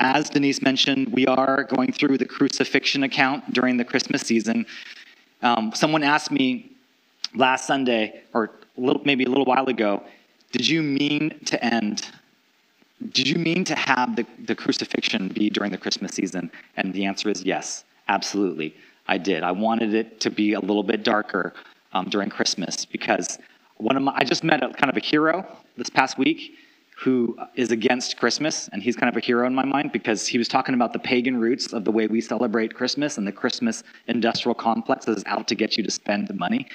as Denise mentioned, we are going through the crucifixion account during the Christmas season. Um, someone asked me last Sunday, or a little, maybe a little while ago, did you mean to end? Did you mean to have the, the crucifixion be during the Christmas season? And the answer is yes, absolutely. I did. I wanted it to be a little bit darker um, during Christmas because one of my, I just met a kind of a hero this past week who is against Christmas, and he's kind of a hero in my mind because he was talking about the pagan roots of the way we celebrate Christmas, and the Christmas industrial complex is out to get you to spend the money.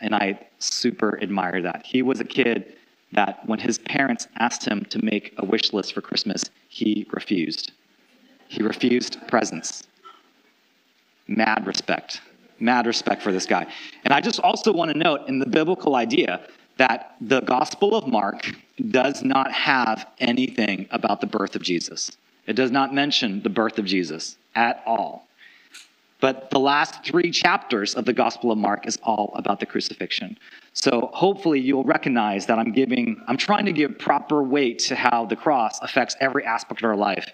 And I super admire that. He was a kid that when his parents asked him to make a wish list for Christmas, he refused. He refused presents. Mad respect. Mad respect for this guy. And I just also want to note in the biblical idea that the Gospel of Mark does not have anything about the birth of Jesus. It does not mention the birth of Jesus at all. But the last three chapters of the Gospel of Mark is all about the crucifixion. So hopefully you'll recognize that I'm giving, I'm trying to give proper weight to how the cross affects every aspect of our life.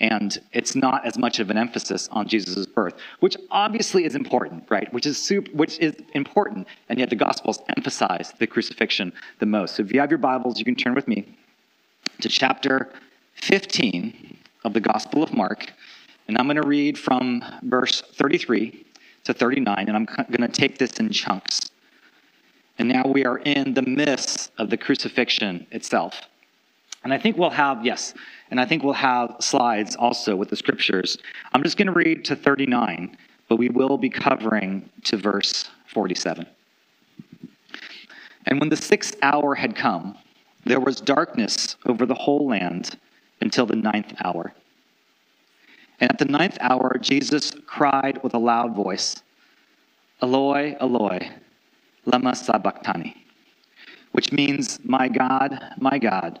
And it's not as much of an emphasis on Jesus' birth, which obviously is important, right? Which is super, which is important, and yet the Gospels emphasize the crucifixion the most. So if you have your Bibles, you can turn with me to chapter 15 of the Gospel of Mark. And I'm going to read from verse 33 to 39, and I'm going to take this in chunks. And now we are in the midst of the crucifixion itself. And I think we'll have, yes, and I think we'll have slides also with the scriptures. I'm just going to read to 39, but we will be covering to verse 47. And when the sixth hour had come, there was darkness over the whole land until the ninth hour. And at the ninth hour, Jesus cried with a loud voice, Eloi, Eloi, lema sabachthani, which means, My God, my God,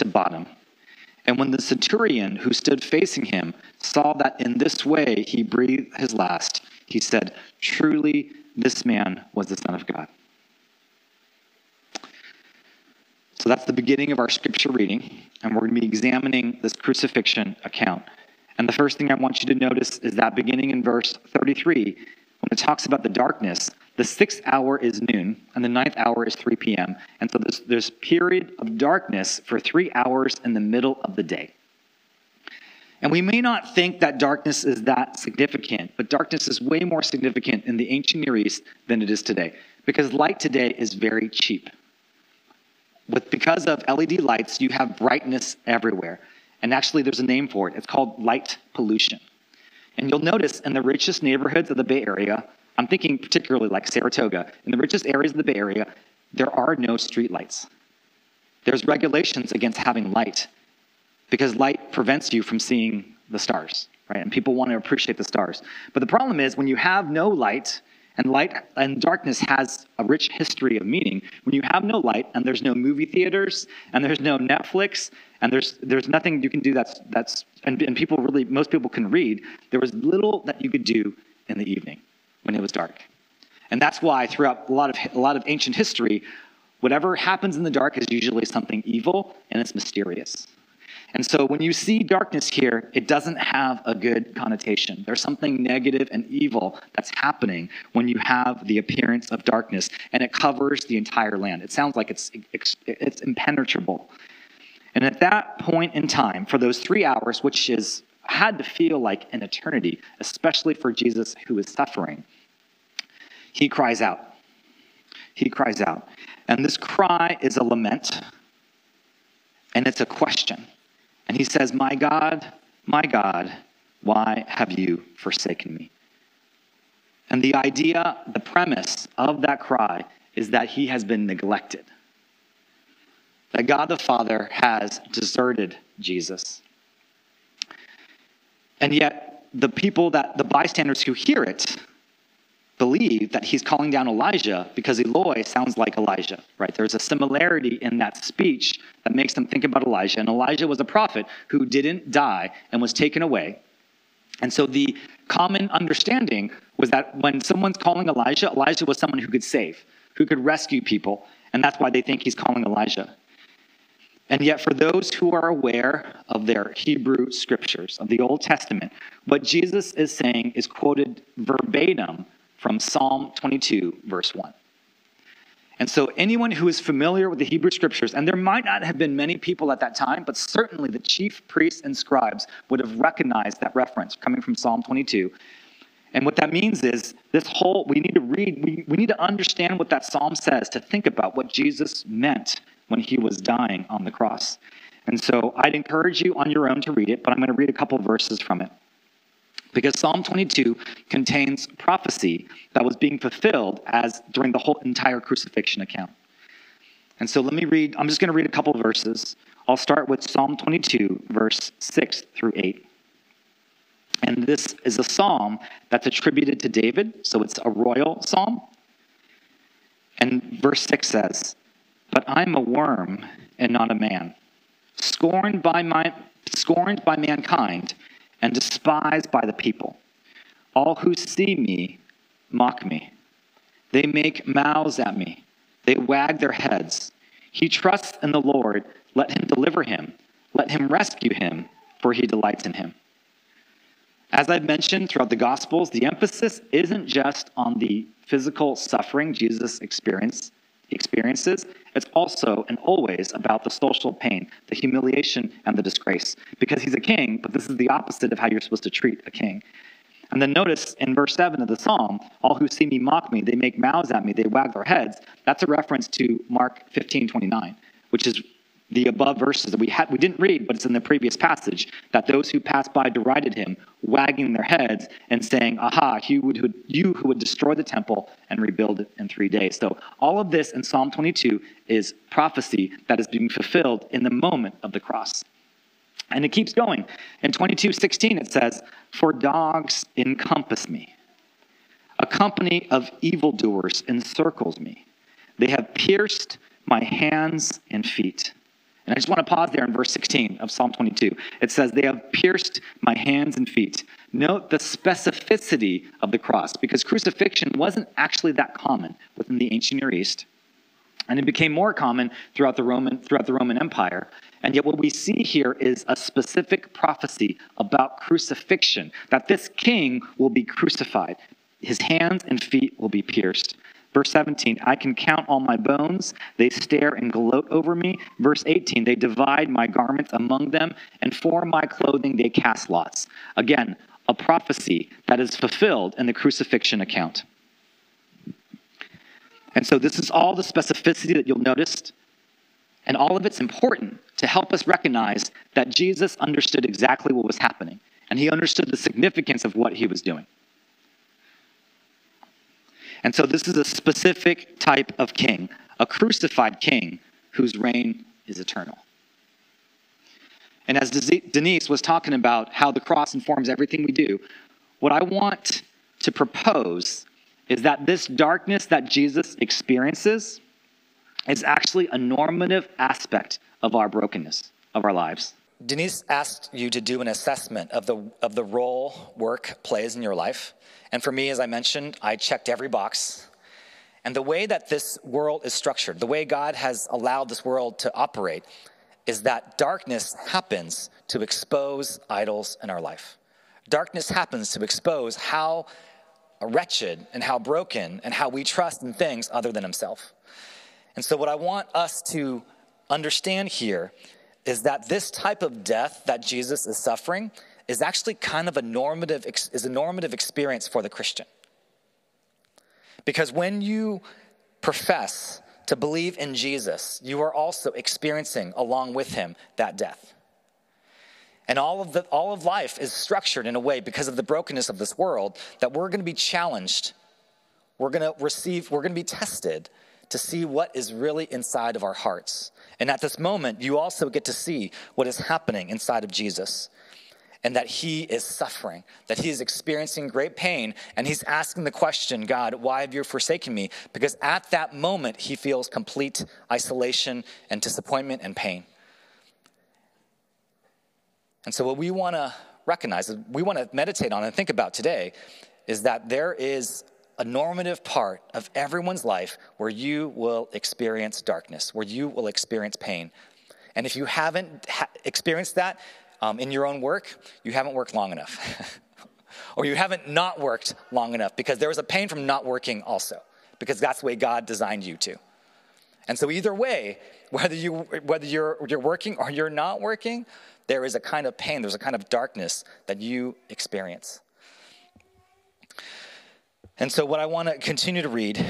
to bottom. And when the centurion who stood facing him saw that in this way he breathed his last, he said, Truly, this man was the Son of God. So that's the beginning of our scripture reading, and we're going to be examining this crucifixion account. And the first thing I want you to notice is that beginning in verse 33, when it talks about the darkness, the sixth hour is noon, and the ninth hour is 3 p.m. And so there's, there's period of darkness for three hours in the middle of the day. And we may not think that darkness is that significant, but darkness is way more significant in the ancient Near East than it is today, because light today is very cheap with because of LED lights, you have brightness everywhere. And actually, there's a name for it. It's called light pollution. And you'll notice in the richest neighborhoods of the Bay Area, I'm thinking particularly like Saratoga, in the richest areas of the Bay Area, there are no street lights. There's regulations against having light because light prevents you from seeing the stars, right? And people want to appreciate the stars. But the problem is when you have no light, and light and darkness has a rich history of meaning. When you have no light and there's no movie theaters and there's no Netflix and there's there's nothing you can do that's that's and, and people really most people can read, there was little that you could do in the evening when it was dark. And that's why throughout a lot of a lot of ancient history, whatever happens in the dark is usually something evil and it's mysterious. And so when you see darkness here, it doesn't have a good connotation. There's something negative and evil that's happening when you have the appearance of darkness, and it covers the entire land. It sounds like it's, it's impenetrable. And at that point in time, for those three hours, which is had to feel like an eternity, especially for Jesus who is suffering, he cries out. He cries out. And this cry is a lament, and it's a question. And he says, My God, my God, why have you forsaken me? And the idea, the premise of that cry is that he has been neglected. That God the Father has deserted Jesus. And yet, the people that, the bystanders who hear it, believe that he's calling down Elijah because Eloi sounds like Elijah, right? There's a similarity in that speech that makes them think about Elijah. And Elijah was a prophet who didn't die and was taken away. And so the common understanding was that when someone's calling Elijah, Elijah was someone who could save, who could rescue people. And that's why they think he's calling Elijah. And yet, for those who are aware of their Hebrew scriptures, of the Old Testament, what Jesus is saying is quoted verbatim from Psalm 22, verse 1. And so, anyone who is familiar with the Hebrew scriptures, and there might not have been many people at that time, but certainly the chief priests and scribes would have recognized that reference coming from Psalm 22. And what that means is this whole, we need to read, we, we need to understand what that psalm says to think about what Jesus meant when he was dying on the cross. And so I'd encourage you on your own to read it, but I'm going to read a couple verses from it. Because Psalm 22 contains prophecy that was being fulfilled as during the whole entire crucifixion account. And so let me read, I'm just going to read a couple verses. I'll start with Psalm 22, verse 6 through 8. And this is a psalm that's attributed to David, so it's a royal psalm. And verse 6 says, But I'm a worm and not a man, scorned by, my, scorned by mankind and despised by the people. All who see me mock me. They make mouths at me. They wag their heads. He trusts in the Lord. Let him deliver him. Let him rescue him, for he delights in him. As I've mentioned throughout the Gospels, the emphasis isn't just on the physical suffering Jesus experienced, experiences, it's also and always about the social pain, the humiliation, and the disgrace. Because he's a king, but this is the opposite of how you're supposed to treat a king. And then notice in verse 7 of the psalm, all who see me mock me, they make mouths at me, they wag their heads. That's a reference to Mark 15 29, which is the above verses that we we didn't read but it's in the previous passage that those who passed by derided him wagging their heads and saying aha you, would, you who would destroy the temple and rebuild it in three days. So all of this in psalm 22 is prophecy that is being fulfilled in the moment of the cross. And it keeps going. In 22 16 it says for dogs encompass me. A company of evildoers encircles me. They have pierced my hands and feet and I just want to pause there in verse 16 of Psalm 22. It says, They have pierced my hands and feet. Note the specificity of the cross, because crucifixion wasn't actually that common within the ancient Near East. And it became more common throughout the Roman, throughout the Roman Empire. And yet, what we see here is a specific prophecy about crucifixion that this king will be crucified, his hands and feet will be pierced. Verse 17, I can count all my bones. They stare and gloat over me. Verse 18, they divide my garments among them, and for my clothing they cast lots. Again, a prophecy that is fulfilled in the crucifixion account. And so, this is all the specificity that you'll notice, and all of it's important to help us recognize that Jesus understood exactly what was happening, and he understood the significance of what he was doing. And so this is a specific type of king, a crucified king whose reign is eternal. And as Denise was talking about how the cross informs everything we do, what I want to propose is that this darkness that Jesus experiences is actually a normative aspect of our brokenness, of our lives. Denise asked you to do an assessment of the, of the role work plays in your life. And for me, as I mentioned, I checked every box. And the way that this world is structured, the way God has allowed this world to operate, is that darkness happens to expose idols in our life. Darkness happens to expose how wretched and how broken and how we trust in things other than Himself. And so, what I want us to understand here is that this type of death that Jesus is suffering is actually kind of a normative is a normative experience for the Christian. Because when you profess to believe in Jesus, you are also experiencing along with him that death. And all of, the, all of life is structured in a way because of the brokenness of this world that we're going to be challenged. We're going to receive, we're going to be tested to see what is really inside of our hearts. And at this moment, you also get to see what is happening inside of Jesus. and that he is suffering, that he is experiencing great pain, and he's asking the question, God, why have you forsaken me? Because at that moment, he feels complete isolation and disappointment and pain. And so, what we want to recognize, we want to meditate on and think about today, is that there is a normative part of everyone's life where you will experience darkness, where you will experience pain. And if you haven't ha- experienced that um, in your own work, you haven't worked long enough. or you haven't not worked long enough because there was a pain from not working also, because that's the way God designed you to. And so either way, whether you whether you're you're working or you're not working, there is a kind of pain, there's a kind of darkness that you experience. And so, what I want to continue to read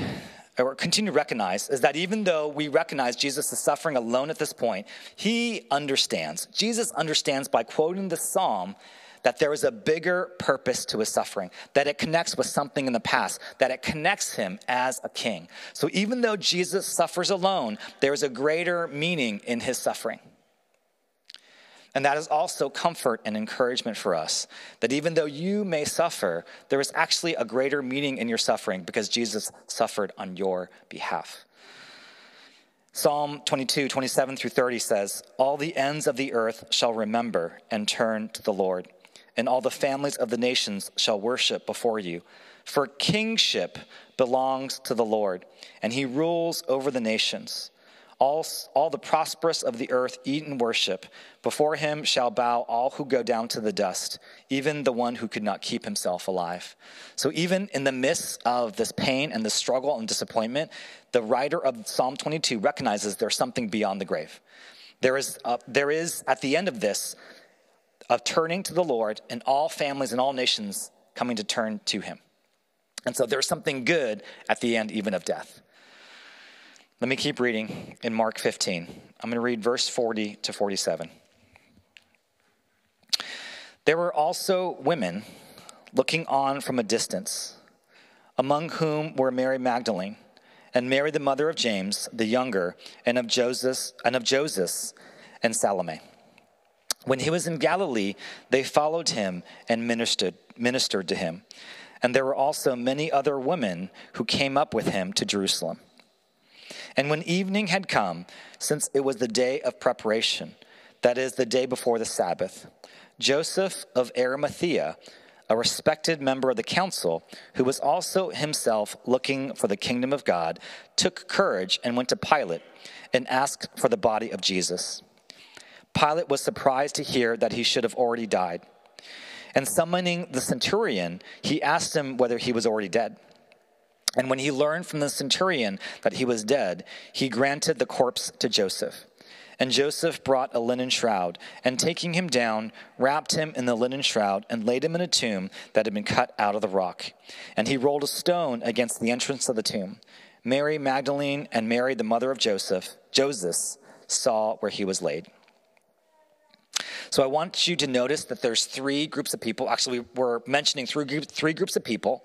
or continue to recognize is that even though we recognize Jesus is suffering alone at this point, he understands. Jesus understands by quoting the psalm that there is a bigger purpose to his suffering, that it connects with something in the past, that it connects him as a king. So even though Jesus suffers alone, there is a greater meaning in his suffering. And that is also comfort and encouragement for us that even though you may suffer, there is actually a greater meaning in your suffering because Jesus suffered on your behalf. Psalm 22, 27 through 30 says, All the ends of the earth shall remember and turn to the Lord, and all the families of the nations shall worship before you. For kingship belongs to the Lord, and he rules over the nations. All, all the prosperous of the earth eat and worship. Before him shall bow all who go down to the dust, even the one who could not keep himself alive. So, even in the midst of this pain and the struggle and disappointment, the writer of Psalm 22 recognizes there's something beyond the grave. There is, a, there is at the end of this, of turning to the Lord, and all families and all nations coming to turn to him. And so there's something good at the end, even of death. Let me keep reading in Mark 15. I'm going to read verse 40 to 47. There were also women looking on from a distance, among whom were Mary Magdalene and Mary the mother of James the younger and of Joseph and of Joseph and Salome. When he was in Galilee, they followed him and ministered ministered to him. And there were also many other women who came up with him to Jerusalem. And when evening had come, since it was the day of preparation, that is, the day before the Sabbath, Joseph of Arimathea, a respected member of the council, who was also himself looking for the kingdom of God, took courage and went to Pilate and asked for the body of Jesus. Pilate was surprised to hear that he should have already died. And summoning the centurion, he asked him whether he was already dead. And when he learned from the centurion that he was dead, he granted the corpse to Joseph. And Joseph brought a linen shroud, and taking him down, wrapped him in the linen shroud, and laid him in a tomb that had been cut out of the rock. And he rolled a stone against the entrance of the tomb. Mary Magdalene and Mary, the mother of Joseph, Joseph, saw where he was laid. So I want you to notice that there's three groups of people. Actually, we're mentioning three, three groups of people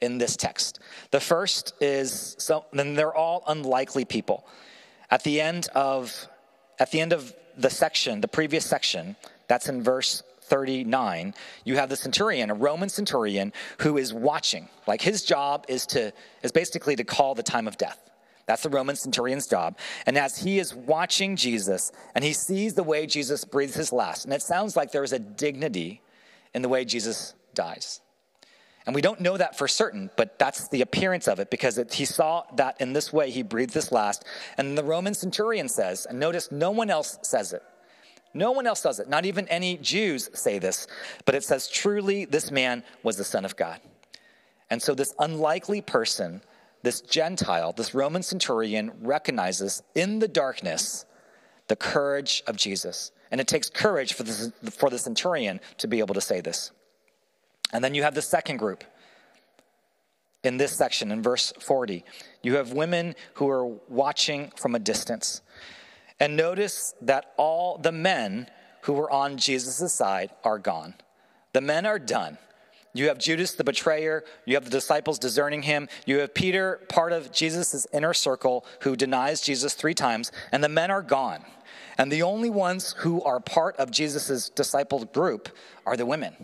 in this text. The first is so then they're all unlikely people. At the end of at the end of the section, the previous section, that's in verse 39, you have the centurion, a Roman centurion who is watching. Like his job is to is basically to call the time of death. That's the Roman centurion's job. And as he is watching Jesus and he sees the way Jesus breathes his last, and it sounds like there is a dignity in the way Jesus dies. And we don't know that for certain, but that's the appearance of it because it, he saw that in this way he breathed this last. And the Roman centurion says, and notice no one else says it. No one else does it. Not even any Jews say this, but it says, truly, this man was the Son of God. And so, this unlikely person, this Gentile, this Roman centurion, recognizes in the darkness the courage of Jesus. And it takes courage for, this, for the centurion to be able to say this. And then you have the second group in this section, in verse 40. You have women who are watching from a distance. And notice that all the men who were on Jesus' side are gone. The men are done. You have Judas the betrayer. You have the disciples discerning him. You have Peter, part of Jesus' inner circle, who denies Jesus three times. And the men are gone. And the only ones who are part of Jesus' disciple group are the women.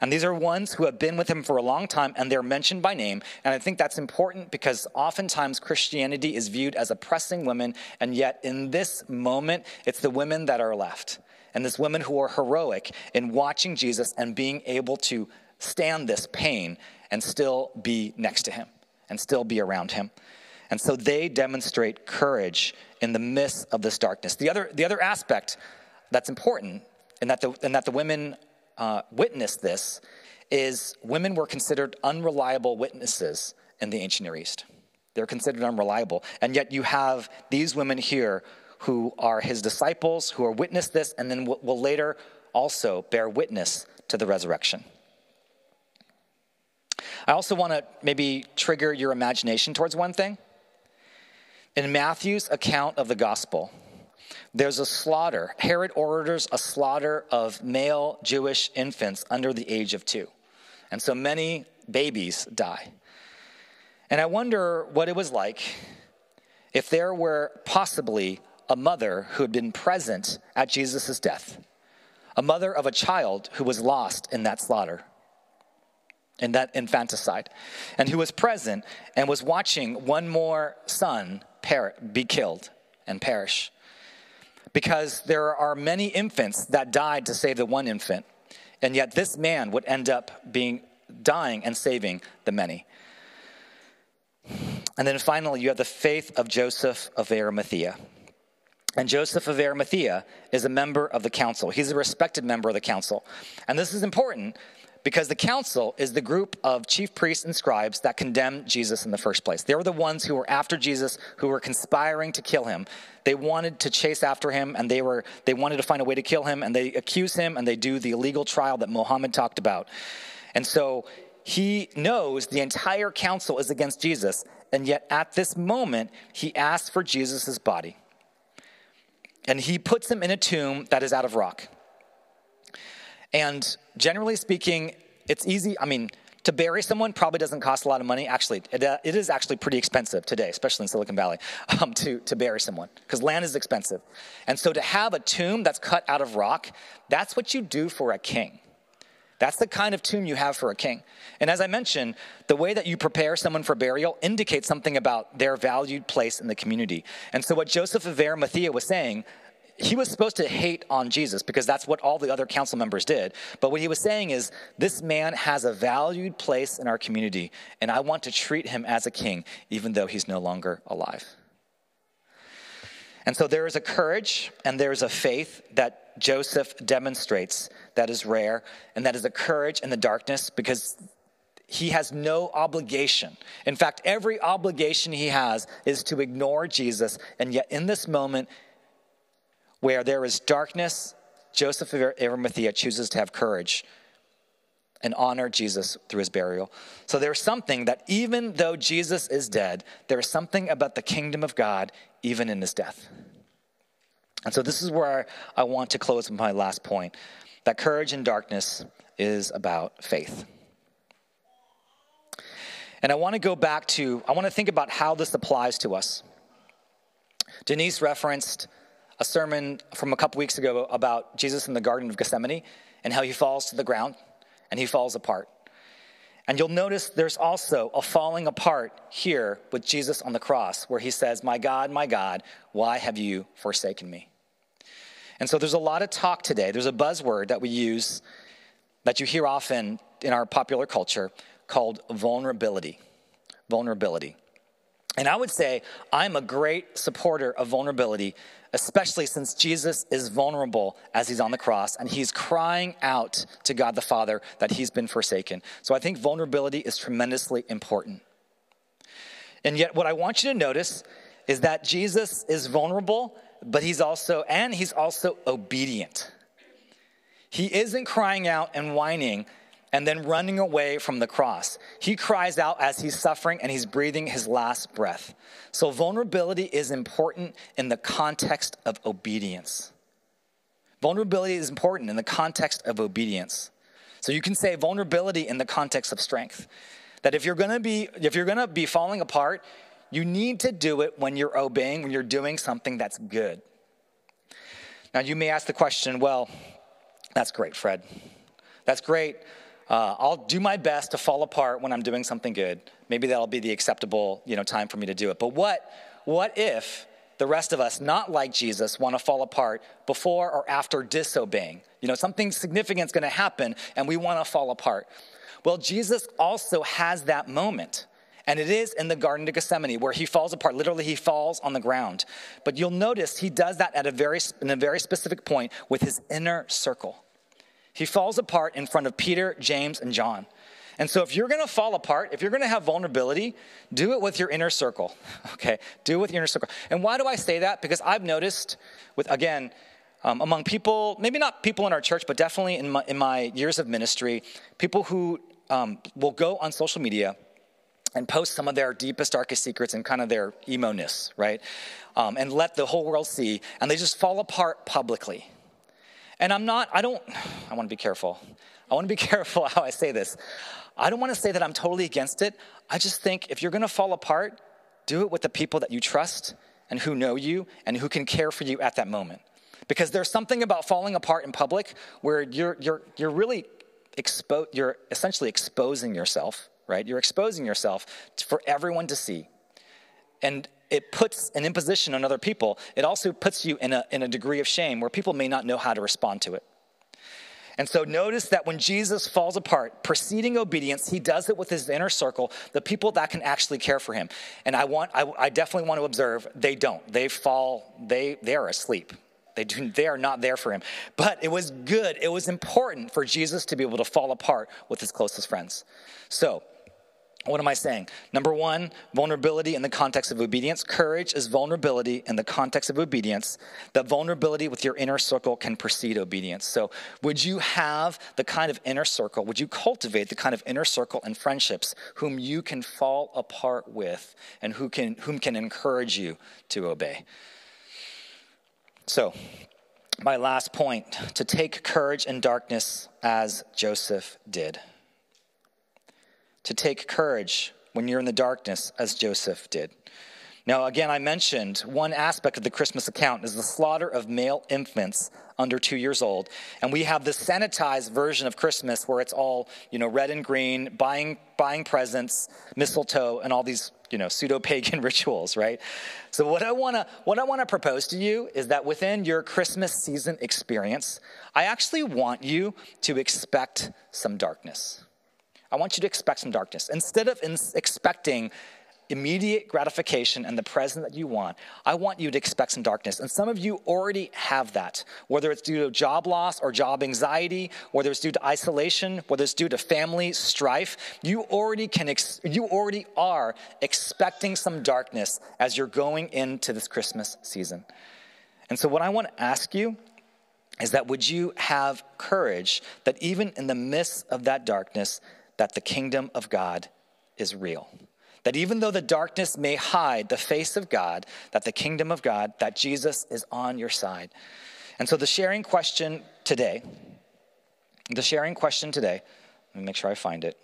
And these are ones who have been with him for a long time and they're mentioned by name. And I think that's important because oftentimes Christianity is viewed as oppressing women. And yet, in this moment, it's the women that are left. And this women who are heroic in watching Jesus and being able to stand this pain and still be next to him and still be around him. And so they demonstrate courage in the midst of this darkness. The other, the other aspect that's important, and that the, and that the women uh, witnessed this, is women were considered unreliable witnesses in the ancient Near East. They're considered unreliable. And yet you have these women here who are his disciples, who are witness this, and then will later also bear witness to the resurrection. I also want to maybe trigger your imagination towards one thing. In Matthew's account of the gospel, there's a slaughter. Herod orders a slaughter of male Jewish infants under the age of two. And so many babies die. And I wonder what it was like if there were possibly a mother who had been present at Jesus' death, a mother of a child who was lost in that slaughter in that infanticide, and who was present and was watching one more son be killed and perish. Because there are many infants that died to save the one infant, and yet this man would end up being dying and saving the many. And then finally, you have the faith of Joseph of Arimathea. And Joseph of Arimathea is a member of the council. He's a respected member of the council. And this is important because the council is the group of chief priests and scribes that condemned Jesus in the first place. They were the ones who were after Jesus, who were conspiring to kill him. They wanted to chase after him and they were they wanted to find a way to kill him and they accuse him and they do the illegal trial that Muhammad talked about. And so he knows the entire council is against Jesus, and yet at this moment he asks for Jesus' body. And he puts him in a tomb that is out of rock. And generally speaking, it's easy. I mean, to bury someone probably doesn't cost a lot of money. Actually, it, uh, it is actually pretty expensive today, especially in Silicon Valley, um, to, to bury someone because land is expensive. And so to have a tomb that's cut out of rock, that's what you do for a king. That's the kind of tomb you have for a king. And as I mentioned, the way that you prepare someone for burial indicates something about their valued place in the community. And so, what Joseph of Arimathea was saying he was supposed to hate on Jesus because that's what all the other council members did. But what he was saying is, this man has a valued place in our community, and I want to treat him as a king, even though he's no longer alive. And so there is a courage and there is a faith that Joseph demonstrates that is rare, and that is a courage in the darkness because he has no obligation. In fact, every obligation he has is to ignore Jesus, and yet in this moment, where there is darkness, Joseph of Arimathea chooses to have courage and honor Jesus through his burial. So there's something that even though Jesus is dead, there is something about the kingdom of God even in his death. And so this is where I want to close with my last point that courage in darkness is about faith. And I want to go back to, I want to think about how this applies to us. Denise referenced a sermon from a couple weeks ago about Jesus in the Garden of Gethsemane and how he falls to the ground and he falls apart. And you'll notice there's also a falling apart here with Jesus on the cross where he says, My God, my God, why have you forsaken me? And so there's a lot of talk today. There's a buzzword that we use that you hear often in our popular culture called vulnerability. Vulnerability. And I would say I'm a great supporter of vulnerability especially since Jesus is vulnerable as he's on the cross and he's crying out to God the Father that he's been forsaken. So I think vulnerability is tremendously important. And yet, what I want you to notice is that Jesus is vulnerable, but he's also, and he's also obedient. He isn't crying out and whining and then running away from the cross. He cries out as he's suffering and he's breathing his last breath. So, vulnerability is important in the context of obedience. Vulnerability is important in the context of obedience. So, you can say vulnerability in the context of strength. That if you're gonna be, if you're gonna be falling apart, you need to do it when you're obeying, when you're doing something that's good. Now, you may ask the question well, that's great, Fred. That's great. Uh, I'll do my best to fall apart when I'm doing something good. Maybe that'll be the acceptable you know, time for me to do it. But what, what if the rest of us, not like Jesus, want to fall apart before or after disobeying? You know, something significant is going to happen and we want to fall apart. Well, Jesus also has that moment. And it is in the Garden of Gethsemane where he falls apart. Literally, he falls on the ground. But you'll notice he does that at a very, in a very specific point with his inner circle. He falls apart in front of Peter, James, and John. And so, if you're gonna fall apart, if you're gonna have vulnerability, do it with your inner circle, okay? Do it with your inner circle. And why do I say that? Because I've noticed, with again, um, among people, maybe not people in our church, but definitely in my, in my years of ministry, people who um, will go on social media and post some of their deepest, darkest secrets and kind of their emo ness, right? Um, and let the whole world see, and they just fall apart publicly. And I'm not, I don't, I want to be careful. I want to be careful how I say this. I don't want to say that I'm totally against it. I just think if you're to fall apart, do it with the people that you trust and who know you and who can care for you at that moment. Because there's something about falling apart in public where you're, you're, you're really expo- you're essentially exposing yourself right? You're exposing yourself for everyone to see. And it puts an imposition on other people. It also puts you in a, in a degree of shame where people may not know how to respond to it. And so notice that when Jesus falls apart, preceding obedience, he does it with his inner circle, the people that can actually care for him. And I want, I, I definitely want to observe they don't. They fall, they, they are asleep. They, do, they are not there for him. But it was good, it was important for Jesus to be able to fall apart with his closest friends. So what am I saying? Number one, vulnerability in the context of obedience. Courage is vulnerability in the context of obedience. That vulnerability with your inner circle can precede obedience. So, would you have the kind of inner circle, would you cultivate the kind of inner circle and friendships whom you can fall apart with and who can, whom can encourage you to obey? So, my last point to take courage in darkness as Joseph did to take courage when you're in the darkness, as Joseph did. Now, again, I mentioned one aspect of the Christmas account is the slaughter of male infants under two years old. And we have this sanitized version of Christmas where it's all, you know, red and green, buying, buying presents, mistletoe, and all these, you know, pseudo-pagan rituals, right? So what I wanna, what I wanna propose to you is that within your Christmas season experience, I actually want you to expect some darkness. I want you to expect some darkness. Instead of in expecting immediate gratification and the present that you want, I want you to expect some darkness. And some of you already have that, whether it's due to job loss or job anxiety, whether it's due to isolation, whether it's due to family strife. You already can, ex- you already are expecting some darkness as you're going into this Christmas season. And so, what I want to ask you is that would you have courage that even in the midst of that darkness, that the kingdom of God is real. That even though the darkness may hide the face of God, that the kingdom of God, that Jesus is on your side. And so the sharing question today, the sharing question today, let me make sure I find it,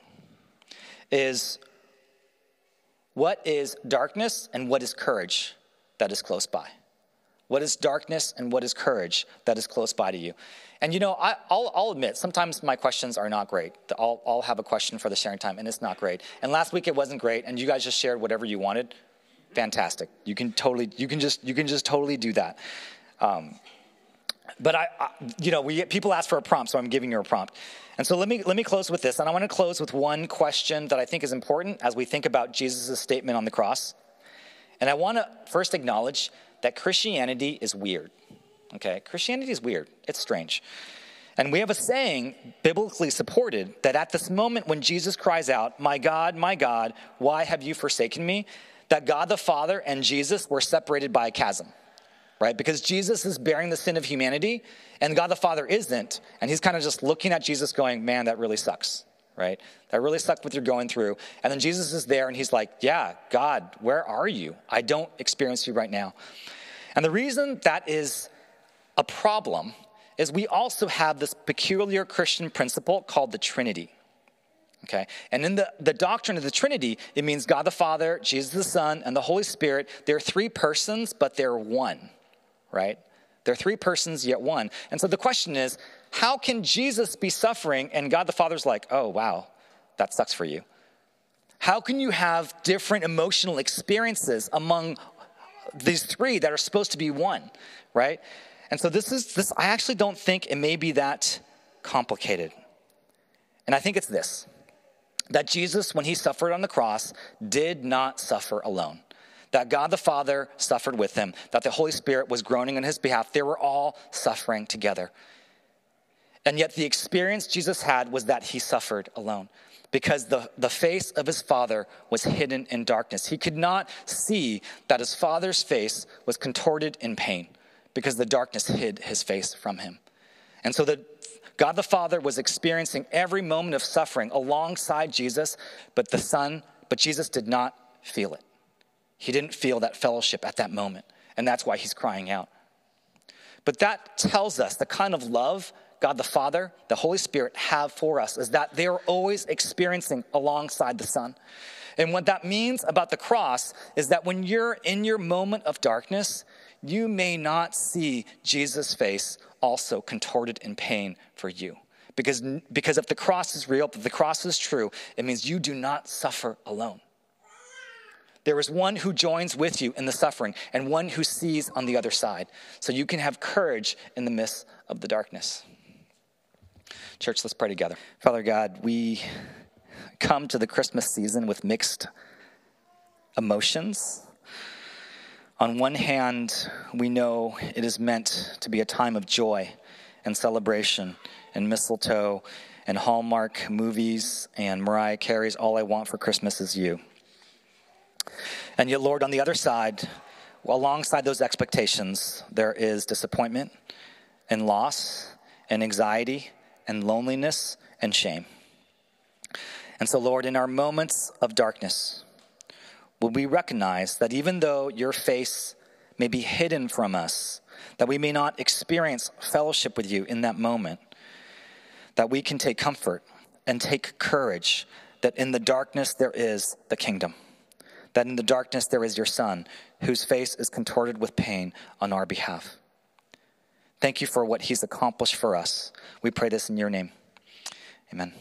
is what is darkness and what is courage that is close by? What is darkness and what is courage that is close by to you? And you know, I, will admit, sometimes my questions are not great. I'll, I'll have a question for the sharing time, and it's not great. And last week it wasn't great, and you guys just shared whatever you wanted. Fantastic. You can totally, you can just, you can just totally do that. Um, but I, I, you know, we people ask for a prompt, so I'm giving you a prompt. And so let me let me close with this, and I want to close with one question that I think is important as we think about Jesus' statement on the cross. And I want to first acknowledge that Christianity is weird. Okay? Christianity is weird, it's strange. And we have a saying, biblically supported, that at this moment when Jesus cries out, My God, my God, why have you forsaken me? That God the Father and Jesus were separated by a chasm, right? Because Jesus is bearing the sin of humanity and God the Father isn't. And he's kind of just looking at Jesus going, Man, that really sucks, right? That really sucks what you're going through. And then Jesus is there and he's like, Yeah, God, where are you? I don't experience you right now. And the reason that is a problem is we also have this peculiar Christian principle called the Trinity. Okay? And in the, the doctrine of the Trinity, it means God the Father, Jesus the Son, and the Holy Spirit. They're three persons, but they're one, right? They're three persons, yet one. And so the question is how can Jesus be suffering and God the Father's like, oh, wow, that sucks for you? How can you have different emotional experiences among these three that are supposed to be one, right? And so this is this I actually don't think it may be that complicated. And I think it's this that Jesus, when he suffered on the cross, did not suffer alone. That God the Father suffered with him, that the Holy Spirit was groaning on his behalf. They were all suffering together. And yet, the experience Jesus had was that he suffered alone because the, the face of his father was hidden in darkness. He could not see that his father's face was contorted in pain because the darkness hid his face from him. And so the God the Father was experiencing every moment of suffering alongside Jesus, but the Son, but Jesus did not feel it. He didn't feel that fellowship at that moment, and that's why he's crying out. But that tells us the kind of love God the Father, the Holy Spirit have for us is that they are always experiencing alongside the Son. And what that means about the cross is that when you're in your moment of darkness, you may not see Jesus' face also contorted in pain for you. Because, because if the cross is real, if the cross is true, it means you do not suffer alone. There is one who joins with you in the suffering and one who sees on the other side. So you can have courage in the midst of the darkness. Church, let's pray together. Father God, we come to the Christmas season with mixed emotions. On one hand, we know it is meant to be a time of joy and celebration and mistletoe and Hallmark movies and Mariah Carey's All I Want for Christmas Is You. And yet, Lord, on the other side, alongside those expectations, there is disappointment and loss and anxiety and loneliness and shame. And so, Lord, in our moments of darkness, will we recognize that even though your face may be hidden from us, that we may not experience fellowship with you in that moment, that we can take comfort and take courage that in the darkness there is the kingdom, that in the darkness there is your Son, whose face is contorted with pain on our behalf. Thank you for what he's accomplished for us. We pray this in your name. Amen.